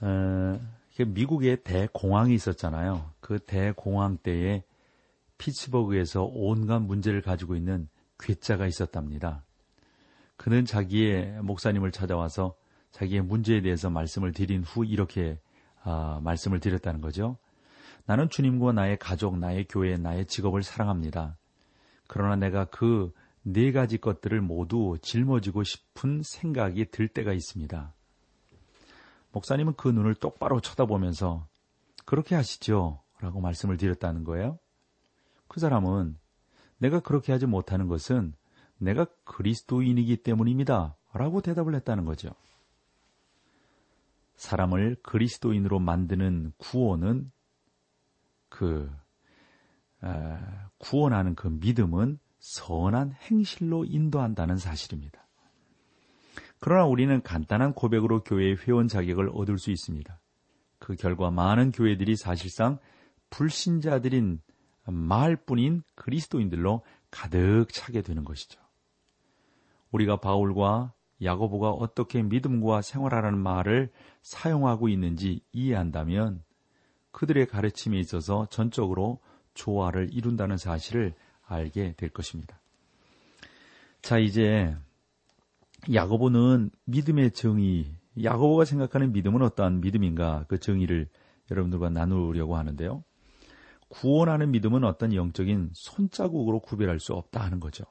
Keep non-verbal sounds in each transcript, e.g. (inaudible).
어, 미국에 대공황이 있었잖아요. 그 대공황 때에 피츠버그에서 온갖 문제를 가지고 있는 괴짜가 있었답니다. 그는 자기의 목사님을 찾아와서 자기의 문제에 대해서 말씀을 드린 후 이렇게 아, 말씀을 드렸다는 거죠. 나는 주님과 나의 가족, 나의 교회, 나의 직업을 사랑합니다. 그러나 내가 그 네 가지 것들을 모두 짊어지고 싶은 생각이 들 때가 있습니다. 목사님은 그 눈을 똑바로 쳐다보면서 그렇게 하시죠. 라고 말씀을 드렸다는 거예요. 그 사람은 내가 그렇게 하지 못하는 것은 내가 그리스도인이기 때문입니다. 라고 대답을 했다는 거죠. 사람을 그리스도인으로 만드는 구원은 그 구원하는 그 믿음은 선한 행실로 인도한다는 사실입니다. 그러나 우리는 간단한 고백으로 교회의 회원 자격을 얻을 수 있습니다. 그 결과 많은 교회들이 사실상 불신자들인 말뿐인 그리스도인들로 가득 차게 되는 것이죠. 우리가 바울과 야고보가 어떻게 믿음과 생활하라는 말을 사용하고 있는지 이해한다면 그들의 가르침에 있어서 전적으로 조화를 이룬다는 사실을 알게 될 것입니다. 자, 이제 야고보는 믿음의 정의, 야고보가 생각하는 믿음은 어떠한 믿음인가 그 정의를 여러분들과 나누려고 하는데요. 구원하는 믿음은 어떤 영적인 손자국으로 구별할 수 없다 하는 거죠.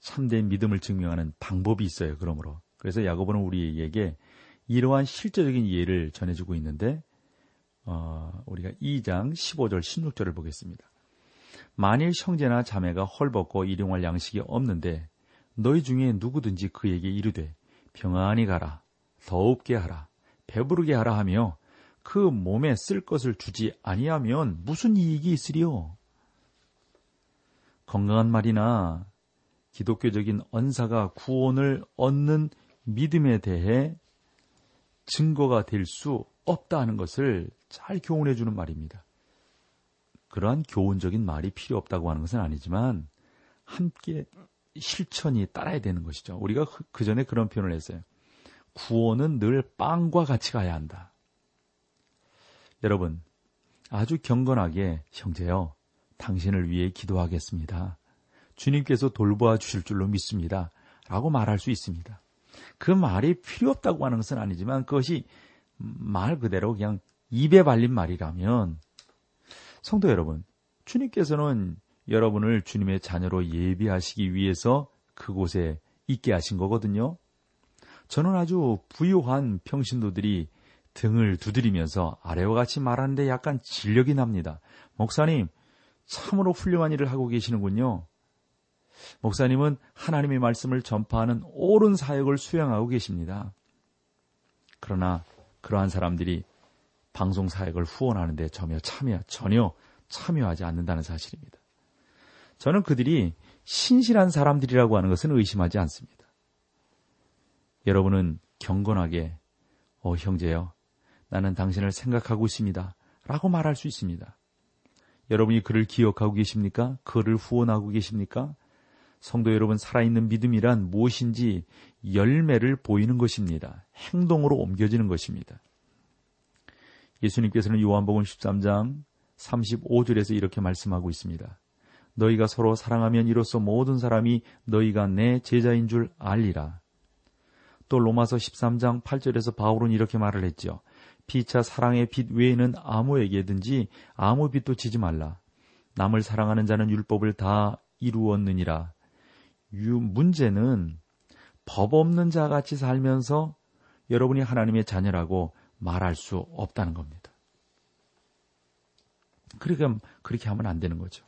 참된 믿음을 증명하는 방법이 있어요. 그러므로. 그래서 야고보는 우리에게 이러한 실제적인 이해를 전해주고 있는데 어, 우리가 2장 15절 16절을 보겠습니다. 만일 형제나 자매가 헐벗고 일용할 양식이 없는데 너희 중에 누구든지 그에게 이르되 평안히 가라 더웁게 하라 배부르게 하라 하며 그 몸에 쓸 것을 주지 아니하면 무슨 이익이 있으리요? 건강한 말이나 기독교적인 언사가 구원을 얻는 믿음에 대해 증거가 될 수 없다 하는 것을 잘 교훈해 주는 말입니다. 그러한 교훈적인 말이 필요 없다고 하는 것은 아니지만 함께 실천이 따라야 되는 것이죠. 우리가 그 전에 그런 표현을 했어요. 구원은 늘 빵과 같이 가야 한다. 여러분, 아주 경건하게 형제요, 당신을 위해 기도하겠습니다. 주님께서 돌보아 주실 줄로 믿습니다. 라고 말할 수 있습니다. 그 말이 필요 없다고 하는 것은 아니지만 그것이 말 그대로 그냥 입에 발린 말이라면 성도 여러분, 주님께서는 여러분을 주님의 자녀로 예비하시기 위해서 그곳에 있게 하신 거거든요. 저는 아주 부유한 평신도들이 등을 두드리면서 아래와 같이 말하는데 약간 진력이 납니다. 목사님, 참으로 훌륭한 일을 하고 계시는군요. 목사님은 하나님의 말씀을 전파하는 옳은 사역을 수행하고 계십니다. 그러나 그러한 사람들이 방송 사역을 후원하는데 전혀 참여, 전혀 참여하지 않는다는 사실입니다. 저는 그들이 신실한 사람들이라고 하는 것은 의심하지 않습니다. 여러분은 경건하게, 어, 형제요. 나는 당신을 생각하고 있습니다. 라고 말할 수 있습니다. 여러분이 그를 기억하고 계십니까? 그를 후원하고 계십니까? 성도 여러분, 살아있는 믿음이란 무엇인지 열매를 보이는 것입니다. 행동으로 옮겨지는 것입니다. 예수님께서는 요한복음 13장 35절에서 이렇게 말씀하고 있습니다. 너희가 서로 사랑하면 이로써 모든 사람이 너희가 내 제자인 줄 알리라. 또 로마서 13장 8절에서 바울은 이렇게 말을 했죠. 피차 사랑의 빛 외에는 아무에게든지 아무 빛도 지지 말라. 남을 사랑하는 자는 율법을 다 이루었느니라. 유, 문제는 법 없는 자 같이 살면서 여러분이 하나님의 자녀라고 말할 수 없다는 겁니다. 그러니까 그렇게 하면 안 되는 거죠.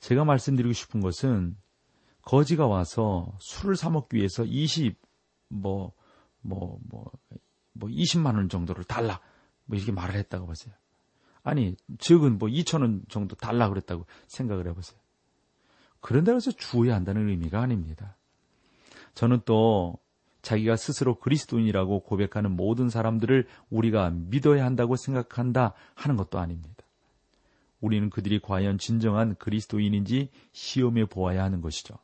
제가 말씀드리고 싶은 것은 거지가 와서 술을 사 먹기 위해서 20, 뭐, 뭐, 뭐, 뭐 20만 원 정도를 달라. 뭐 이렇게 말을 했다고 보세요. 아니, 적은 뭐 2천 원 정도 달라 그랬다고 생각을 해보세요. 그런다고 해서 주어야 한다는 의미가 아닙니다. 저는 또 자기가 스스로 그리스도인이라고 고백하는 모든 사람들을 우리가 믿어야 한다고 생각한다 하는 것도 아닙니다. 우리는 그들이 과연 진정한 그리스도인인지 시험해 보아야 하는 것이죠.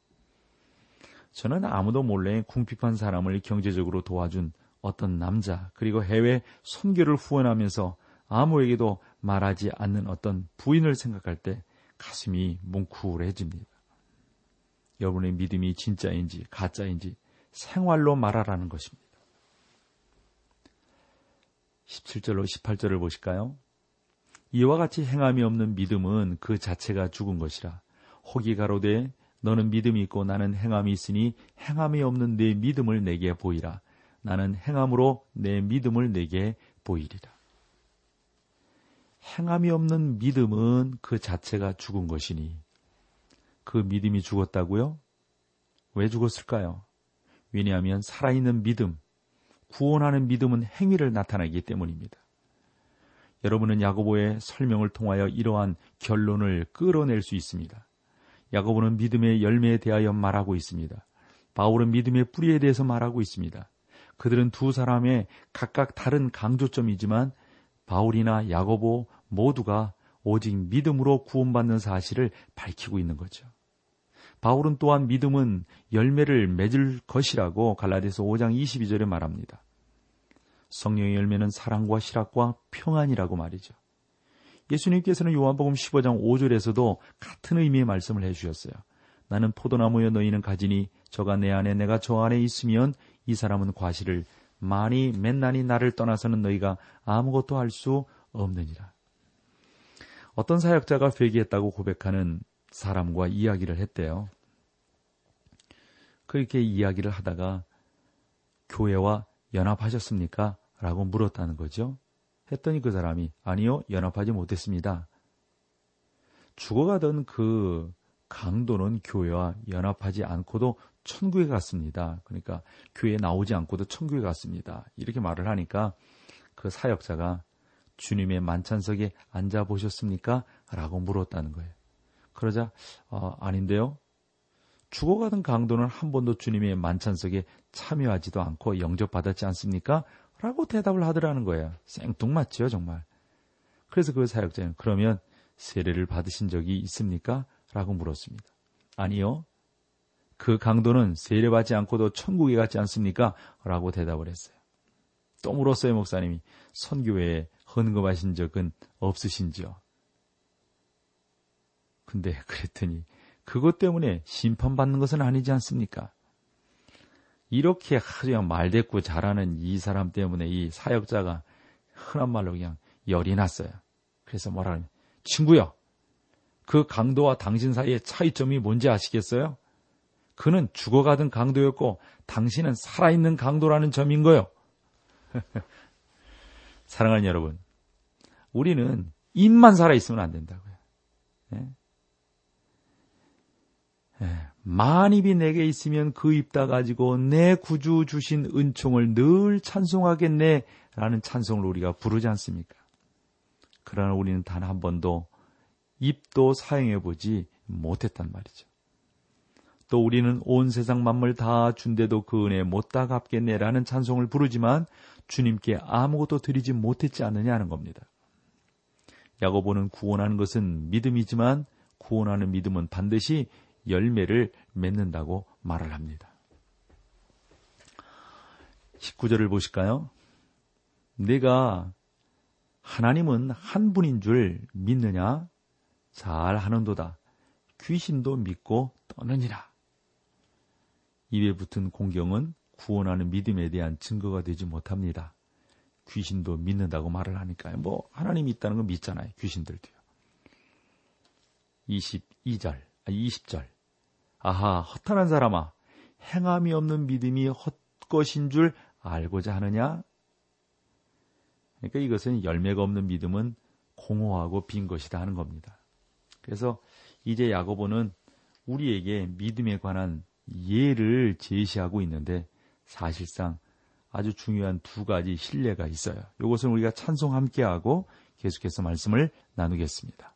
저는 아무도 몰래 궁핍한 사람을 경제적으로 도와준 어떤 남자, 그리고 해외 선교를 후원하면서 아무에게도 말하지 않는 어떤 부인을 생각할 때 가슴이 뭉클해집니다. 여러분의 믿음이 진짜인지 가짜인지 생활로 말하라는 것입니다. 17절로 18절을 보실까요? 이와 같이 행함이 없는 믿음은 그 자체가 죽은 것이라. 혹이 가로되 너는 믿음이 있고 나는 행함이 있으니 행함이 없는 내 믿음을 내게 보이라. 나는 행함으로 내 믿음을 내게 보이리라. 행함이 없는 믿음은 그 자체가 죽은 것이니 그 믿음이 죽었다고요? 왜 죽었을까요? 왜냐하면 살아있는 믿음, 구원하는 믿음은 행위를 나타내기 때문입니다. 여러분은 야고보의 설명을 통하여 이러한 결론을 끌어낼 수 있습니다. 야고보는 믿음의 열매에 대하여 말하고 있습니다. 바울은 믿음의 뿌리에 대해서 말하고 있습니다. 그들은 두 사람의 각각 다른 강조점이지만 바울이나 야고보 모두가 오직 믿음으로 구원받는 사실을 밝히고 있는 거죠. 바울은 또한 믿음은 열매를 맺을 것이라고 갈라디아서 5장 22절에 말합니다. 성령의 열매는 사랑과 실학과 평안이라고 말이죠. 예수님께서는 요한복음 15장 5절에서도 같은 의미의 말씀을 해주셨어요. 나는 포도나무여 너희는 가지니 저가 내 안에 내가 저 안에 있으면 이 사람은 과실을 많이 맨날이 나를 떠나서는 너희가 아무것도 할 수 없느니라. 어떤 사역자가 회개했다고 고백하는 사람과 이야기를 했대요. 그렇게 이야기를 하다가 교회와 연합하셨습니까? 라고 물었다는 거죠. 했더니 그 사람이 아니요, 연합하지 못했습니다. 죽어가던 그 강도는 교회와 연합하지 않고도 천국에 갔습니다. 그러니까 교회에 나오지 않고도 천국에 갔습니다. 이렇게 말을 하니까 그 사역자가 주님의 만찬석에 앉아 보셨습니까? 라고 물었다는 거예요. 그러자 어, 아닌데요. 죽어가던 강도는 한 번도 주님의 만찬석에 참여하지도 않고 영접받았지 않습니까? 라고 대답을 하더라는 거예요. 생뚱맞죠, 정말. 그래서 그 사역자는 그러면 세례를 받으신 적이 있습니까? 라고 물었습니다. 아니요. 그 강도는 세례받지 않고도 천국에 갔지 않습니까? 라고 대답을 했어요. 또 물었어요, 목사님이. 선교회에 헌금하신 적은 없으신지요? 근데 그랬더니 그것 때문에 심판받는 것은 아니지 않습니까? 이렇게 그냥 말대꾸 잘하는 이 사람 때문에 이 사역자가 흔한 말로 그냥 열이 났어요. 그래서 뭐라 하냐. 친구요. 그 강도와 당신 사이의 차이점이 뭔지 아시겠어요? 그는 죽어가던 강도였고 당신은 살아있는 강도라는 점인 거요. (laughs) 사랑하는 여러분, 우리는 입만 살아있으면 안 된다고요. 네? 네. 만입이 내게 있으면 그 입 다 가지고 내 구주 주신 은총을 늘 찬송하겠네 라는 찬송을 우리가 부르지 않습니까? 그러나 우리는 단 한 번도 입도 사용해 보지 못했단 말이죠. 또 우리는 온 세상 만물 다 준대도 그 은혜 못다 갚겠네라는 찬송을 부르지만 주님께 아무것도 드리지 못했지 않느냐는 겁니다. 야고보는 구원하는 것은 믿음이지만 구원하는 믿음은 반드시 열매를 맺는다고 말을 합니다. 19절을 보실까요? 내가 하나님은 한 분인 줄 믿느냐? 잘 하는도다. 귀신도 믿고 떠느니라. 입에 붙은 공경은 구원하는 믿음에 대한 증거가 되지 못합니다. 귀신도 믿는다고 말을 하니까요. 뭐 하나님이 있다는 건 믿잖아요. 귀신들도요. 22절, 아 20절. 아하, 허탄한 사람아, 행함이 없는 믿음이 헛것인 줄 알고자 하느냐? 그러니까 이것은 열매가 없는 믿음은 공허하고 빈 것이다 하는 겁니다. 그래서 이제 야고보는 우리에게 믿음에 관한 예를 제시하고 있는데 사실상 아주 중요한 두 가지 신뢰가 있어요. 이것을 우리가 찬송 함께하고 계속해서 말씀을 나누겠습니다.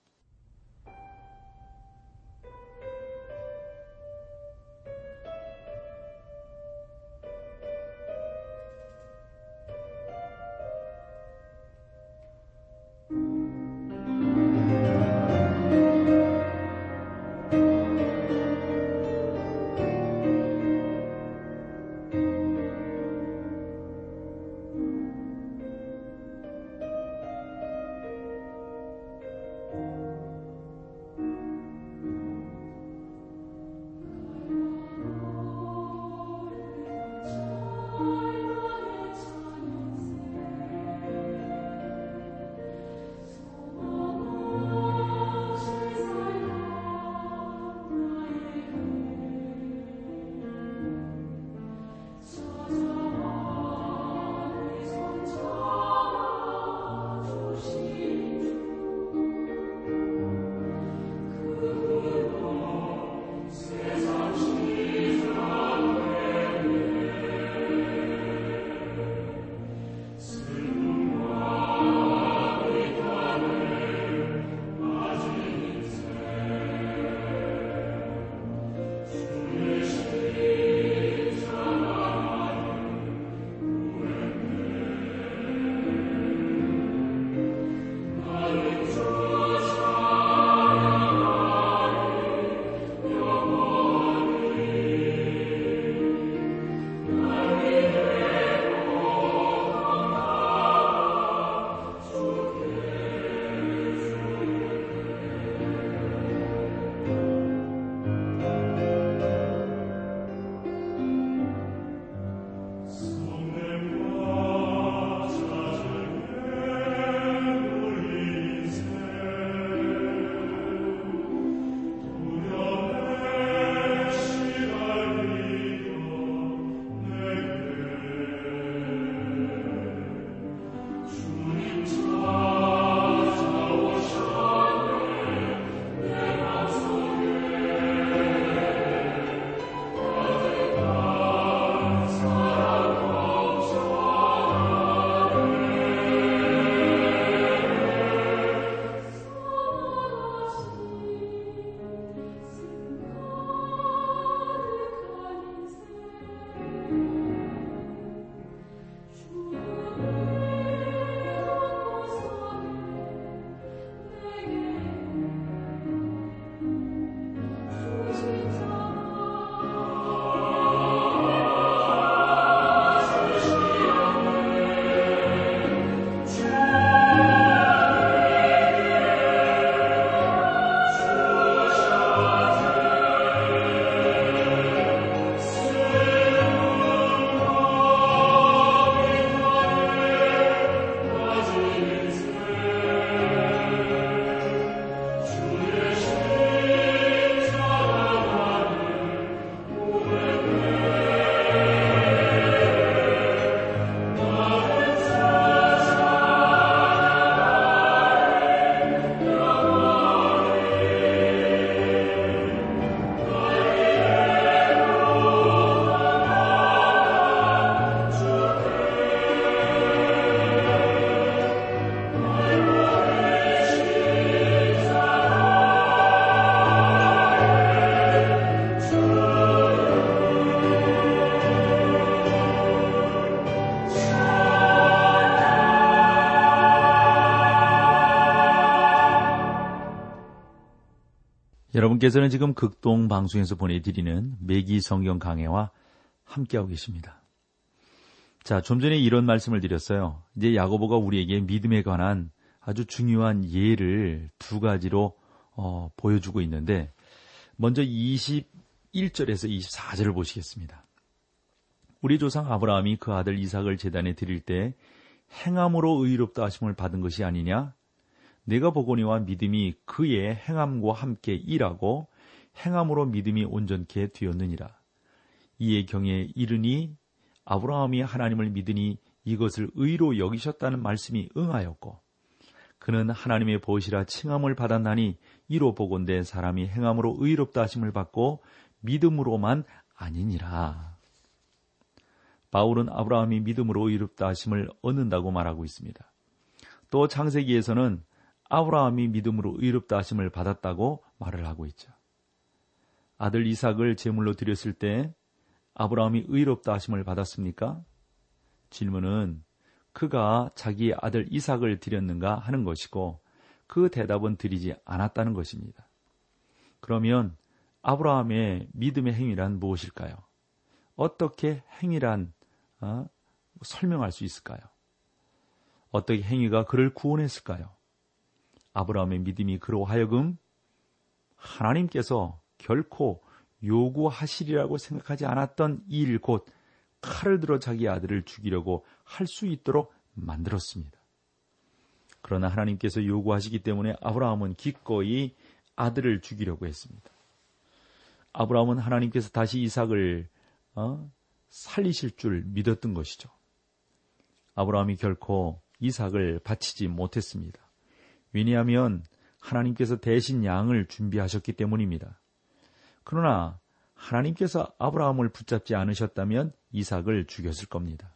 여러분께서는 지금 극동 방송에서 보내드리는 매기 성경 강해와 함께하고 계십니다. 자, 좀 전에 이런 말씀을 드렸어요. 이제 야고보가 우리에게 믿음에 관한 아주 중요한 예를 두 가지로 어, 보여주고 있는데 먼저 21절에서 24절을 보시겠습니다. 우리 조상 아브라함이 그 아들 이삭을 재단에 드릴 때 행함으로 의롭다 하심을 받은 것이 아니냐? 내가 보거니와 믿음이 그의 행함과 함께 일하고 행함으로 믿음이 온전케 되었느니라. 이에 경에 이르니 아브라함이 하나님을 믿으니 이것을 의로 여기셨다는 말씀이 응하였고 그는 하나님의 보시라 칭함을 받았나니 이로 보건대 사람이 행함으로 의롭다 하심을 받고 믿음으로만 아니니라. 바울은 아브라함이 믿음으로 의롭다 하심을 얻는다고 말하고 있습니다. 또 창세기에서는 아브라함이 믿음으로 의롭다 하심을 받았다고 말을 하고 있죠. 아들 이삭을 제물로 드렸을 때 아브라함이 의롭다 하심을 받았습니까? 질문은 그가 자기 아들 이삭을 드렸는가 하는 것이고 그 대답은 드리지 않았다는 것입니다. 그러면 아브라함의 믿음의 행위란 무엇일까요? 어떻게 행위란 어, 설명할 수 있을까요? 어떻게 행위가 그를 구원했을까요? 아브라함의 믿음이 그로 하여금 하나님께서 결코 요구하시리라고 생각하지 않았던 일곧 칼을 들어 자기 아들을 죽이려고 할 수 있도록 만들었습니다. 그러나 하나님께서 요구하시기 때문에 아브라함은 기꺼이 아들을 죽이려고 했습니다. 아브라함은 하나님께서 다시 이삭을 어? 살리실 줄 믿었던 것이죠. 아브라함이 결코 이삭을 바치지 못했습니다. 왜냐하면 하나님께서 대신 양을 준비하셨기 때문입니다. 그러나 하나님께서 아브라함을 붙잡지 않으셨다면 이삭을 죽였을 겁니다.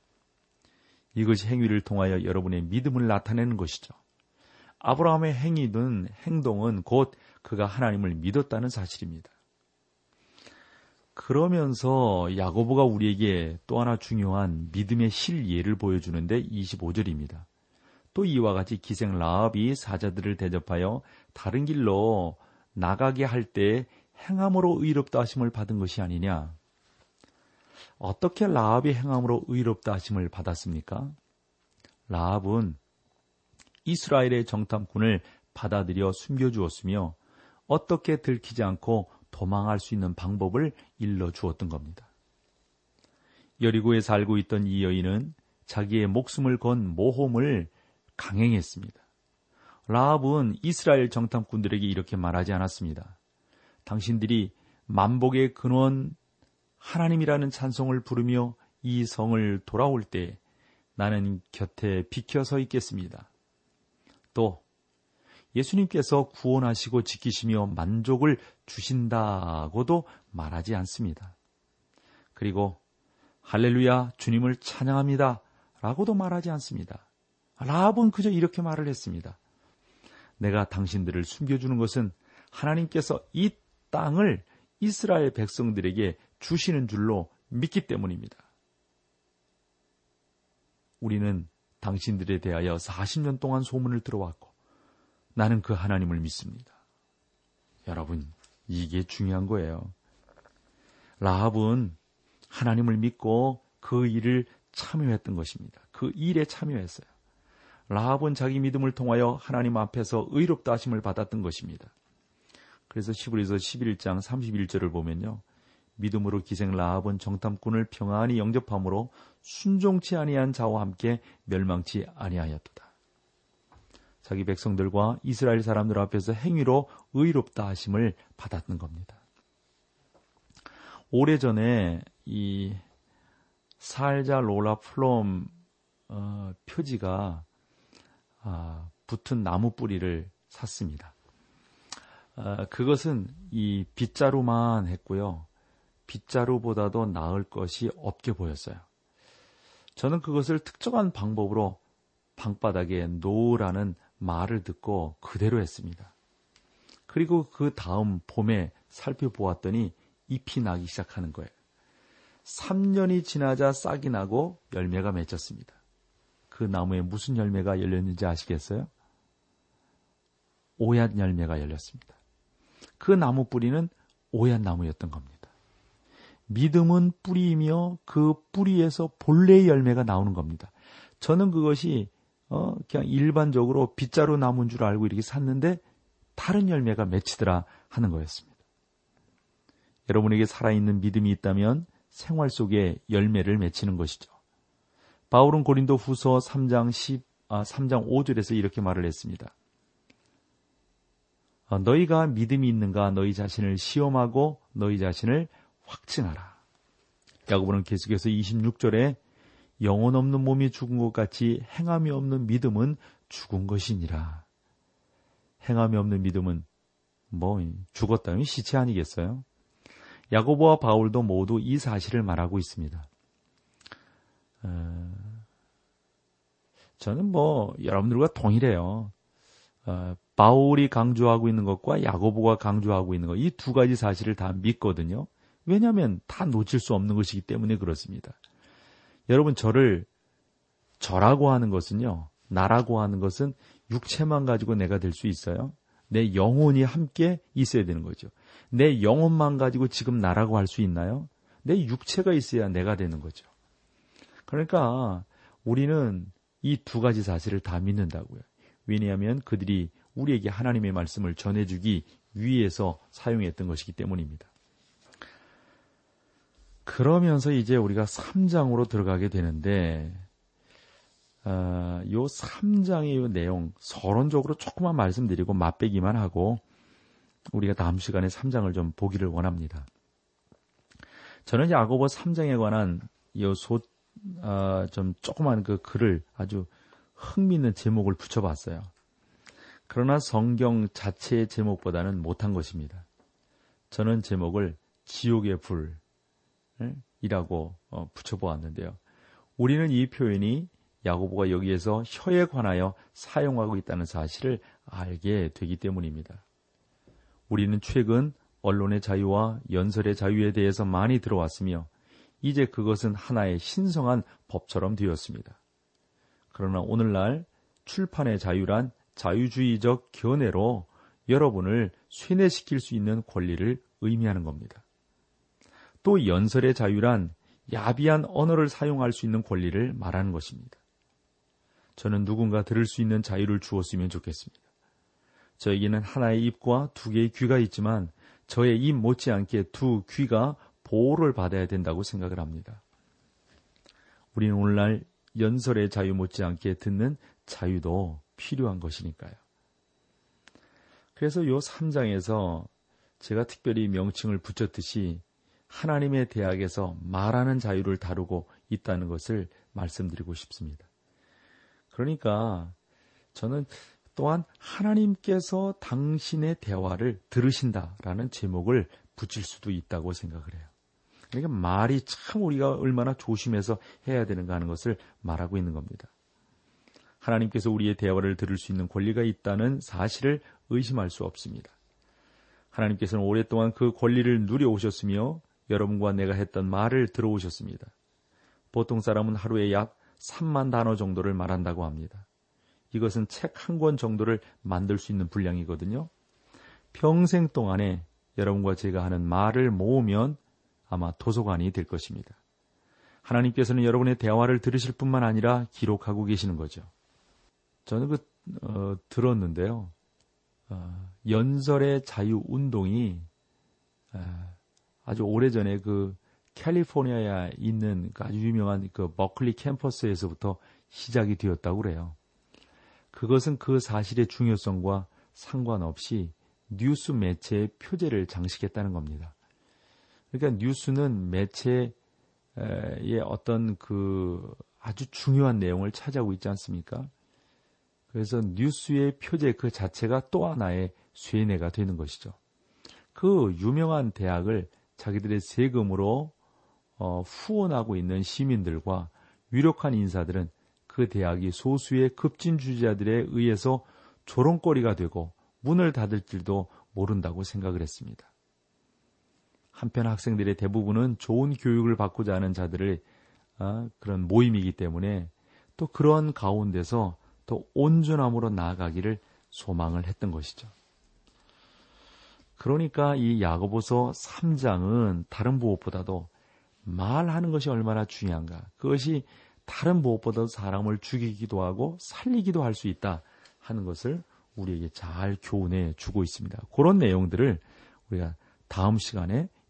이것이 행위를 통하여 여러분의 믿음을 나타내는 것이죠. 아브라함의 행위든 행동은 곧 그가 하나님을 믿었다는 사실입니다. 그러면서 야고보가 우리에게 또 하나 중요한 믿음의 실예를 보여주는데 25절입니다. 또 이와 같이 기생 라합이 사자들을 대접하여 다른 길로 나가게 할 때 행함으로 의롭다 하심을 받은 것이 아니냐. 어떻게 라합이 행함으로 의롭다 하심을 받았습니까? 라합은 이스라엘의 정탐꾼을 받아들여 숨겨주었으며 어떻게 들키지 않고 도망할 수 있는 방법을 일러 주었던 겁니다. 여리고에 살고 있던 이 여인은 자기의 목숨을 건 모험을 강행했습니다. 라합은 이스라엘 정탐꾼들에게 이렇게 말하지 않았습니다. 당신들이 만복의 근원 하나님이라는 찬송을 부르며 이 성을 돌아올 때 나는 곁에 비켜 서 있겠습니다. 또 예수님께서 구원하시고 지키시며 만족을 주신다고도 말하지 않습니다. 그리고 할렐루야 주님을 찬양합니다 라고도 말하지 않습니다. 라합은 그저 이렇게 말을 했습니다. 내가 당신들을 숨겨주는 것은 하나님께서 이 땅을 이스라엘 백성들에게 주시는 줄로 믿기 때문입니다. 우리는 당신들에 대하여 40년 동안 소문을 들어왔고 나는 그 하나님을 믿습니다. 여러분, 이게 중요한 거예요. 라합은 하나님을 믿고 그 일을 참여했던 것입니다. 그 일에 참여했어요. 라합은 자기 믿음을 통하여 하나님 앞에서 의롭다 하심을 받았던 것입니다. 그래서 시브리서 11장 31절을 보면요. 믿음으로 기생 라합은 정탐꾼을 평안히 영접함으로 순종치 아니한 자와 함께 멸망치 아니하였도다. 자기 백성들과 이스라엘 사람들 앞에서 행위로 의롭다 하심을 받았던 겁니다. 오래전에 이 살자 로라 플롬 어, 표지가 아, 붙은 나무 뿌리를 샀습니다. 아, 그것은 이 빗자루만 했고요. 빗자루보다도 나을 것이 없게 보였어요. 저는 그것을 특정한 방법으로 방바닥에 놓으라는 말을 듣고 그대로 했습니다. 그리고 그 다음 봄에 살펴보았더니 잎이 나기 시작하는 거예요. 3년이 지나자 싹이 나고 열매가 맺혔습니다. 그 나무에 무슨 열매가 열렸는지 아시겠어요? 오얏 열매가 열렸습니다. 그 나무 뿌리는 오얏 나무였던 겁니다. 믿음은 뿌리이며 그 뿌리에서 본래의 열매가 나오는 겁니다. 저는 그것이 어, 그냥 일반적으로 빗자루 나무인 줄 알고 이렇게 샀는데 다른 열매가 맺히더라 하는 거였습니다. 여러분에게 살아있는 믿음이 있다면 생활 속에 열매를 맺히는 것이죠. 바울은 고린도 후서 3장 10, 아, 3장 5절에서 이렇게 말을 했습니다. 어, 너희가 믿음이 있는가 너희 자신을 시험하고 너희 자신을 확증하라. 야고보는 계속해서 26절에 영혼 없는 몸이 죽은 것 같이 행함이 없는 믿음은 죽은 것이니라. 행함이 없는 믿음은 뭐 죽었다면 시체 아니겠어요? 야고보와 바울도 모두 이 사실을 말하고 있습니다. 어, 저는 뭐 여러분들과 동일해요. 어, 바울이 강조하고 있는 것과 야고보가 강조하고 있는 것, 이 두 가지 사실을 다 믿거든요. 왜냐하면 다 놓칠 수 없는 것이기 때문에 그렇습니다. 여러분 저를 저라고 하는 것은요, 나라고 하는 것은 육체만 가지고 내가 될 수 있어요. 내 영혼이 함께 있어야 되는 거죠. 내 영혼만 가지고 지금 나라고 할 수 있나요? 내 육체가 있어야 내가 되는 거죠. 그러니까 우리는 이 두 가지 사실을 다 믿는다고요. 왜냐하면 그들이 우리에게 하나님의 말씀을 전해주기 위해서 사용했던 것이기 때문입니다. 그러면서 이제 우리가 3장으로 들어가게 되는데, 어, 요 3장의 요 내용, 서론적으로 조금만 말씀드리고 맛배기만 하고, 우리가 다음 시간에 3장을 좀 보기를 원합니다. 저는 야고보 3장에 관한 요 소, 어, 좀 조그만 그 글을 아주 흥미있는 제목을 붙여봤어요. 그러나 성경 자체의 제목보다는 못한 것입니다. 저는 제목을 지옥의 불이라고 어, 붙여보았는데요. 우리는 이 표현이 야고보가 여기에서 혀에 관하여 사용하고 있다는 사실을 알게 되기 때문입니다. 우리는 최근 언론의 자유와 연설의 자유에 대해서 많이 들어왔으며 이제 그것은 하나의 신성한 법처럼 되었습니다. 그러나 오늘날 출판의 자유란 자유주의적 견해로 여러분을 쇠뇌시킬 수 있는 권리를 의미하는 겁니다. 또 연설의 자유란 야비한 언어를 사용할 수 있는 권리를 말하는 것입니다. 저는 누군가 들을 수 있는 자유를 주었으면 좋겠습니다. 저에게는 하나의 입과 두 개의 귀가 있지만 저의 입 못지않게 두 귀가 보호를 받아야 된다고 생각을 합니다. 우리는 오늘날 연설의 자유 못지않게 듣는 자유도 필요한 것이니까요. 그래서 요 3장에서 제가 특별히 명칭을 붙였듯이 하나님의 대학에서 말하는 자유를 다루고 있다는 것을 말씀드리고 싶습니다. 그러니까 저는 또한 하나님께서 당신의 대화를 들으신다라는 제목을 붙일 수도 있다고 생각을 해요. 그러니까 말이 참 우리가 얼마나 조심해서 해야 되는가 하는 것을 말하고 있는 겁니다. 하나님께서 우리의 대화를 들을 수 있는 권리가 있다는 사실을 의심할 수 없습니다. 하나님께서는 오랫동안 그 권리를 누려오셨으며 여러분과 내가 했던 말을 들어오셨습니다. 보통 사람은 하루에 약 3만 단어 정도를 말한다고 합니다. 이것은 책 한 권 정도를 만들 수 있는 분량이거든요. 평생 동안에 여러분과 제가 하는 말을 모으면 아마 도서관이 될 것입니다. 하나님께서는 여러분의 대화를 들으실 뿐만 아니라 기록하고 계시는 거죠. 저는 그 어, 들었는데요. 어, 연설의 자유 운동이 어, 아주 오래전에 그 캘리포니아에 있는 그 아주 유명한 그 버클리 캠퍼스에서부터 시작이 되었다고 그래요. 그것은 그 사실의 중요성과 상관없이 뉴스 매체의 표제를 장식했다는 겁니다. 그러니까 뉴스는 매체의 어떤 그 아주 중요한 내용을 차지하고 있지 않습니까? 그래서 뉴스의 표제 그 자체가 또 하나의 쇠뇌가 되는 것이죠. 그 유명한 대학을 자기들의 세금으로 어, 후원하고 있는 시민들과 유력한 인사들은 그 대학이 소수의 급진 주자들에 의해서 조롱거리가 되고 문을 닫을 줄도 모른다고 생각을 했습니다. 한편 학생들의 대부분은 좋은 교육을 받고자 하는 자들의 어, 그런 모임이기 때문에 또 그런 가운데서 또 온전함으로 나아가기를 소망을 했던 것이죠. 그러니까 이 야고보서 3장은 다른 무엇보다도 말하는 것이 얼마나 중요한가. 그것이 다른 무엇보다도 사람을 죽이기도 하고 살리기도 할 수 있다 하는 것을 우리에게 잘 교훈해 주고 있습니다. 그런 내용들을 우리가 다음 시간에